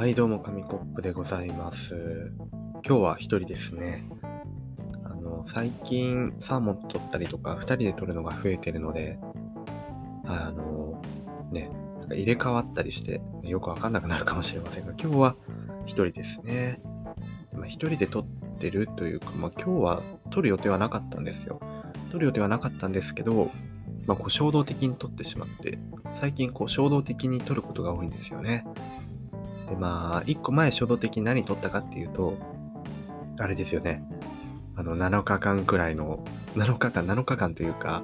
はい、どうも、紙コップでございます。今日は一人ですね。あの、最近、サーモン取ったりとか、二人で取るのが増えてるので、あの、ね、なんか入れ替わったりして、よくわかんなくなるかもしれませんが、今日は一人ですね。まあ、一人で取ってるというか、まあ、今日は取る予定はなかったんですよ。取る予定はなかったんですけど、まあ、こう衝動的に取ってしまって、最近こう衝動的に取ることが多いんですよね。で、まあ、一個前衝動的に何取ったかっていうと、あれですよね。あの、7日間くらいの、7日間、7日間というか、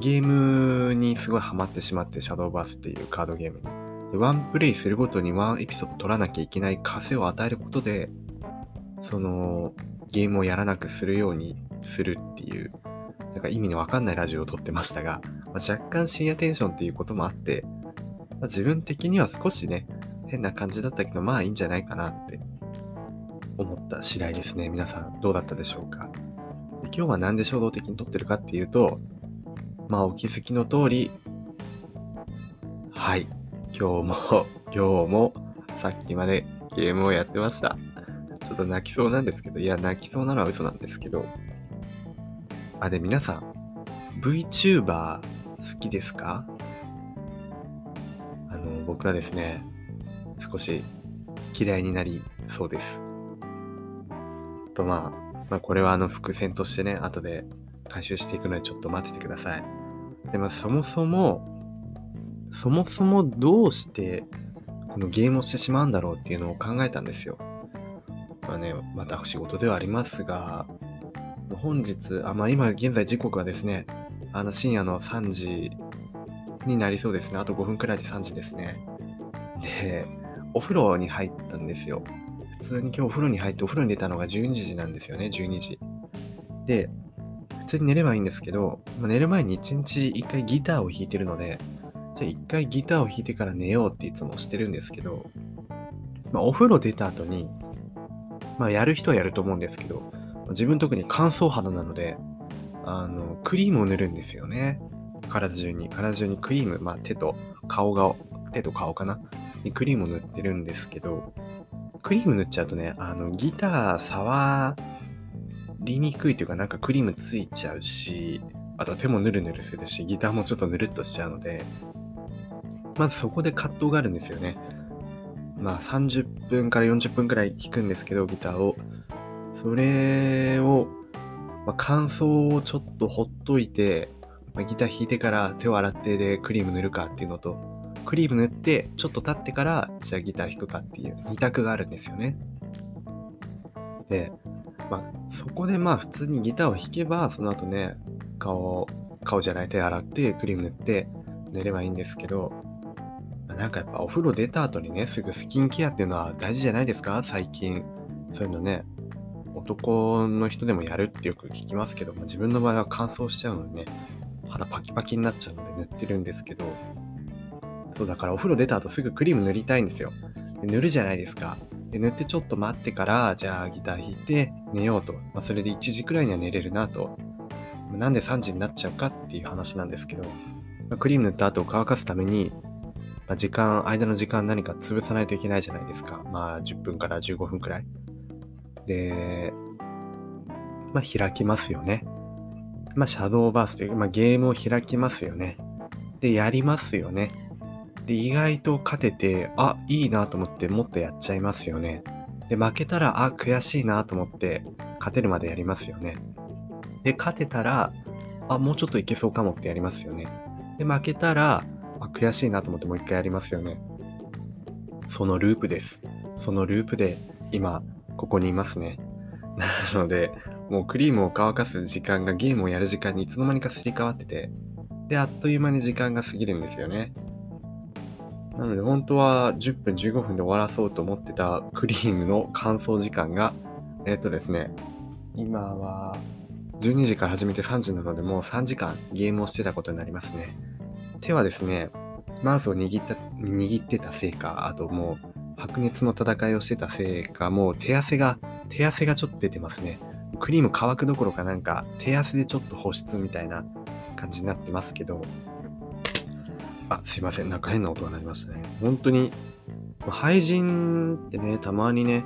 ゲームにすごいハマってしまって、シャドーバースっていうカードゲームに。で、ワンプレイするごとにワンエピソード取らなきゃいけない枷を与えることで、その、ゲームをやらなくするようにするっていう、なんか意味のわかんないラジオを撮ってましたが、まあ、若干深夜テンションっていうこともあって、まあ、自分的には少しね、変な感じだったけど、まあいいんじゃないかなって思った次第ですね。皆さんどうだったでしょうか？で今日はなんで衝動的に撮ってるかっていうと、まあお気づきの通り、はい、今日も、今日もさっきまでゲームをやってました。ちょっと泣きそうなんですけど、いや、泣きそうなのは嘘なんですけど、あ、で、皆さん、VTuber 好きですか？あの、僕はですね、少し嫌いになりそうです。とまあ、まあ、これはあの伏線としてね、後で回収していくのでちょっと待っててください。で、まあそもそも、そもそもどうしてこのゲームをしてしまうんだろうっていうのを考えたんですよ。まあね、私事ではありますが、本日、あまあ今現在時刻はですね、あの深夜の3時になりそうですね。あと5分くらいで3時ですね。で、お風呂に入ったんですよ。普通に今日お風呂に入ってお風呂に出たのが12時なんですよね、12時。で、普通に寝ればいいんですけど、ま寝る前に1日1回ギターを弾いてるので、じゃあ1回ギターを弾いてから寝ようっていつもしてるんですけど、まあ、お風呂出た後に、まあやる人はやると思うんですけど、自分特に乾燥肌なので、あの、クリームを塗るんですよね。体中に、体中にクリーム、まあ手と顔が、手と顔かなにクリームを塗ってるんですけど、クリーム塗っちゃうとね、あの、ギター触りにくいというか、なんかクリームついちゃうし、あと手もヌルヌルするし、ギターもちょっとぬるっとしちゃうので、まずそこで葛藤があるんですよね。まあ30分から40分くらい弾くんですけど、ギターを。それを、まあ、乾燥をちょっとほっといて、まあ、ギター弾いてから手を洗ってでクリーム塗るかっていうのと、クリーム塗ってちょっと経ってからじゃあギター弾くかっていう2択があるんですよね。で、まあそこでまあ普通にギターを弾けばその後ね顔顔じゃない手洗ってクリーム塗って寝ればいいんですけど、まあなんかやっぱお風呂出た後にねすぐスキンケアっていうのは大事じゃないですか？最近そういうのね男の人でもやるってよく聞きますけど、まあ、自分の場合は乾燥しちゃうのでね肌パキパキになっちゃうので塗ってるんですけどそうだからお風呂出た後すぐクリーム塗りたいんですよ。で塗るじゃないですか。で塗ってちょっと待ってから、じゃあギター弾いて寝ようと。まあ、それで1時くらいには寝れるなと。なんで3時になっちゃうかっていう話なんですけど、まあ、クリーム塗った後乾かすために、まあ、時間、間の時間何か潰さないといけないじゃないですか。まあ10分から15分くらい。で、まあ開きますよね。まあシャドーバースという、まあゲームを開きますよね。で、やりますよね。で、意外と勝てて、あ、いいなと思ってもっとやっちゃいますよね。で、負けたら、あ、悔しいなと思って、勝てるまでやりますよね。で、勝てたら、あ、もうちょっといけそうかもってやりますよね。で、負けたら、あ、悔しいなと思ってもう一回やりますよね。そのループです。そのループで、今、ここにいますね。なので、もうクリームを乾かす時間がゲームをやる時間にいつの間にかすり替わってて、で、あっという間に時間が過ぎるんですよね。なので本当は10分15分で終わらそうと思ってたクリームの乾燥時間が、えっ、とですね、今は12時から始めて3時なのでもう3時間ゲームをしてたことになりますね。手はですね、マウスを握った、握ってたせいか、あともう白熱の戦いをしてたせいか、もう手汗が、手汗がちょっと出てますね。クリーム乾くどころかなんか手汗でちょっと保湿みたいな感じになってますけど、あ、すいません。なんか変な音が鳴りましたね。本当に廃人ってね、たまにね、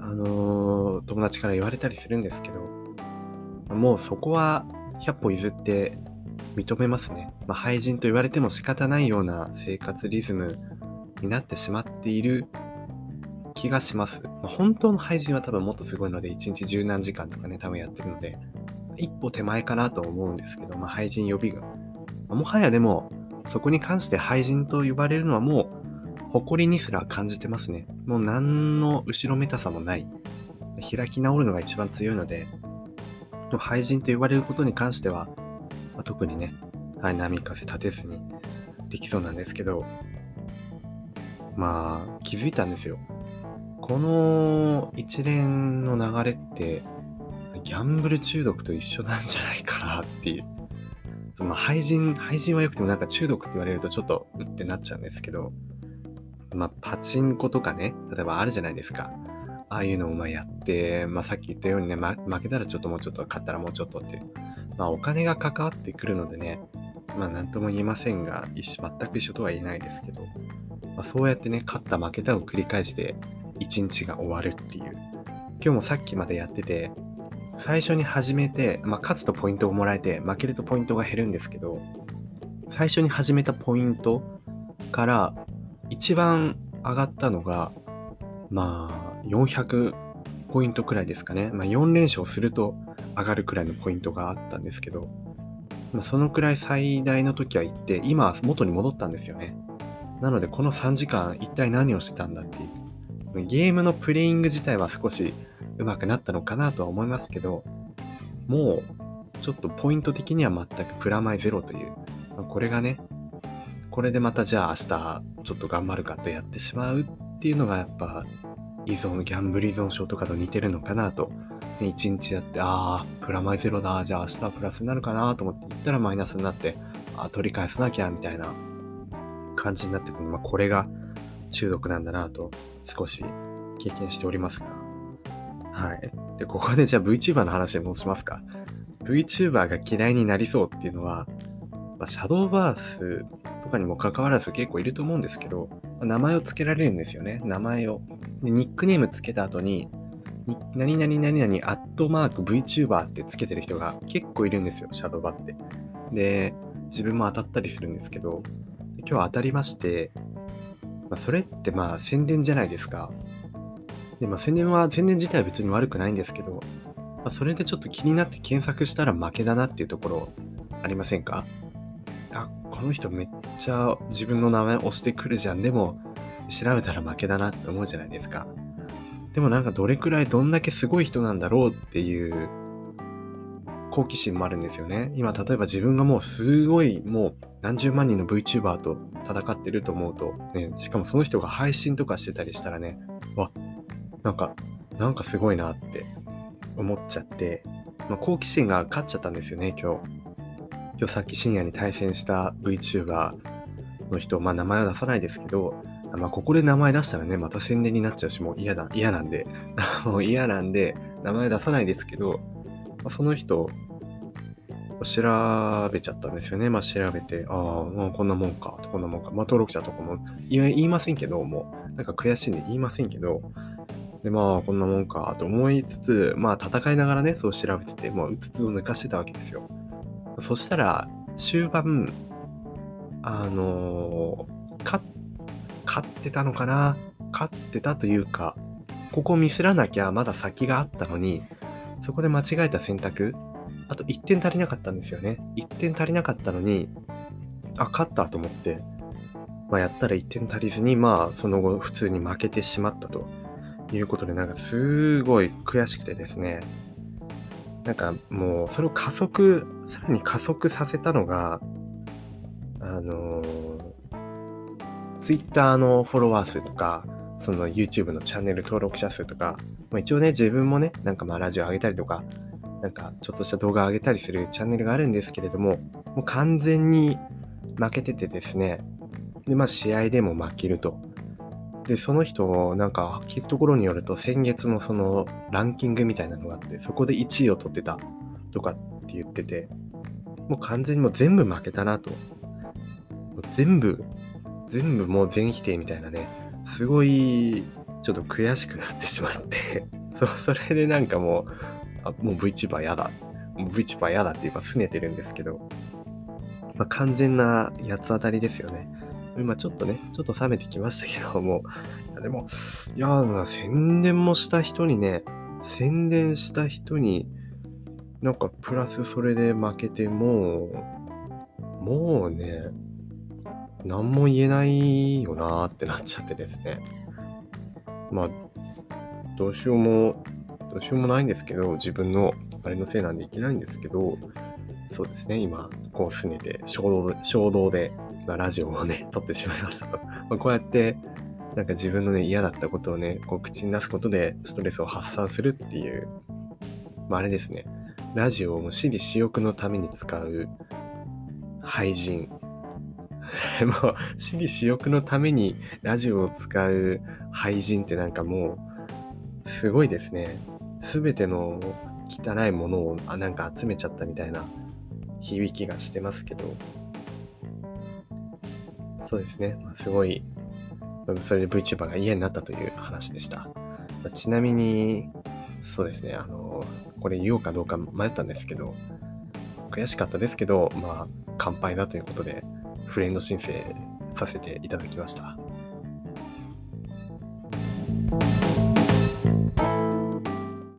あのー友達から言われたりするんですけど、もうそこは100歩譲って認めますね。まあ、廃人と言われても仕方ないような生活リズムになってしまっている気がします。まあ、本当の廃人は多分もっとすごいので、1日十何時間とかね、多分やってるので、一歩手前かなと思うんですけど、まあ、廃人予備軍。まもはやでも、そこに関して廃人と呼ばれるのはもう、誇りにすら感じてますね。もう何の後ろめたさもない。開き直るのが一番強いので、もう廃人と言われることに関しては、まあ特にね、はい、波風立てずにできそうなんですけど、まあ、気づいたんですよ。この一連の流れって、ギャンブル中毒と一緒なんじゃないかなっていう。そのまあ廃人、廃人はよくてもなんか中毒って言われるとちょっとうってなっちゃうんですけど、まあ、パチンコとかね、例えばあるじゃないですか。ああいうのをまあやって、まあ、さっき言ったようにね、ま、負けたらちょっともうちょっと、勝ったらもうちょっとっていう。まあ、お金が関わってくるのでね、まあ、なんとも言えませんが、一緒全く一緒とは言えないですけど、まあ、そうやってね、勝った負けたを繰り返して、一日が終わるっていう。今日もさっきまでやってて、最初に始めて、まあ、勝つとポイントをもらえて、負けるとポイントが減るんですけど、最初に始めたポイントから、一番上がったのが、まあ、400ポイントくらいですかね。まあ、4連勝すると上がるくらいのポイントがあったんですけど、まあ、そのくらい最大の時は行って、今は元に戻ったんですよね。なので、この3時間、一体何をしてたんだっていう。ゲームのプレイング自体は少し上手くなったのかなとは思いますけど、もう、ちょっとポイント的には全くプラマイゼロという、これがね、これでまたじゃあ明日ちょっと頑張るかとやってしまうっていうのがやっぱ依存、ギャンブル依存症とかと似てるのかなと。ね、一日やって、ああ、プラマイゼロだ、じゃあ明日はプラスになるかなと思って言ったらマイナスになって、ああ、取り返さなきゃみたいな感じになってくる。まあこれが中毒なんだなと少し経験しておりますが。はい。で、ここでじゃあ VTuber の話に戻しますか。VTuber が嫌いになりそうっていうのは、まあ、シャドーバースとかにも関わらず結構いると思うんですけど、ま名前を付けられるんですよね。名前を。で、ニックネーム付けた後に、何々何々アットマーク VTuber って付けてる人が結構いるんですよ、シャドーバって。で、自分も当たったりするんですけど、今日当たりまして、まあ、それってまあ宣伝じゃないですか。で、まあ宣伝は、宣伝自体は別に悪くないんですけど、まあ、それでちょっと気になって検索したら負けだなっていうところありませんか？あ、この人めっちゃ自分の名前押してくるじゃん。でも、調べたら負けだなって思うじゃないですか。でもなんかどれくらいどんだけすごい人なんだろうっていう好奇心もあるんですよね。今例えば自分がもうすごいもう何十万人の VTuber と戦ってると思うと、ね、しかもその人が配信とかしてたりしたらね、わ、なんか、なんかすごいなって思っちゃって、まあ、好奇心が勝っちゃったんですよね、今日。今日さっき深夜に対戦した VTuber の人、まあ名前は出さないですけど、まあここで名前出したらね、また宣伝になっちゃうし、もう嫌だ、嫌なんで、もう嫌なんで、名前出さないですけど、まあ、その人、調べちゃったんですよね。まあ調べて、ああ、もうこんなもんか、こんなもんか。まあ登録者とかも言いませんけど、もう、なんか悔しいんで言いませんけど、で、まあこんなもんかと思いつつ、まあ戦いながらね、そう調べてて、もううつつを抜かしてたわけですよ。そしたら、終盤、あの、勝勝ってたのかな？勝ってたというか、ここミスらなきゃまだ先があったのに、そこで間違えた選択、あと1点足りなかったんですよね。1点足りなかったのに、あ、勝ったと思って、まあ、やったら1点足りずに、まあ、その後、普通に負けてしまったということで、なんかすごい悔しくてですね、なんかもう、それを加速、さらに加速させたのが、あのー、Twitter のフォロワー数とか、その YouTube のチャンネル登録者数とか、まあ、一応ね、自分もね、なんかまあラジオ上げたりとか、なんかちょっとした動画上げたりするチャンネルがあるんですけれども、もう完全に負けててですね、で、まあ試合でも負けると。で、その人、なんか聞くところによると、先月のそのランキングみたいなのがあって、そこで1位を取ってたとかって言ってて、もう完全にもう全部負けたなと。全部、全部もう全否定みたいなね、すごい、ちょっと悔しくなってしまって そ、それでなんかもう、あ、もう VTuber やだ。VTuber やだって言えば拗ねてるんですけど、まあ、完全な八つ当たりですよね。今ちょっとね、ちょっと冷めてきましたけども、いやでも、いや宣伝もした人にね、宣伝した人に、なんかプラスそれで負けてもう、もうね、何も言えないよなーってなっちゃってですね。まあ、どうしようも、どうしようもないんですけど、自分のあれのせいなんでいけないんですけど、そうですね、今、こう拗ねて衝動、衝動で、まあ、ラジオをね、撮ってしまいましたと。まあ、こうやって、なんか自分のね、嫌だったことをね、こう口に出すことでストレスを発散するっていう、まあ、あれですね、ラジオをも私利私欲のために使う廃人。もう、私利私欲のためにラジオを使う廃人ってなんかもう、すごいですね。すべての汚いものをあなんか集めちゃったみたいな響きがしてますけど、そうですね。まあ、すごい、それで VTuber が嫌になったという話でした。ちなみに、そうですね。あの、これ言おうかどうか迷ったんですけど、悔しかったですけど、まあ、乾杯だということで、フレンド申請させていただきました。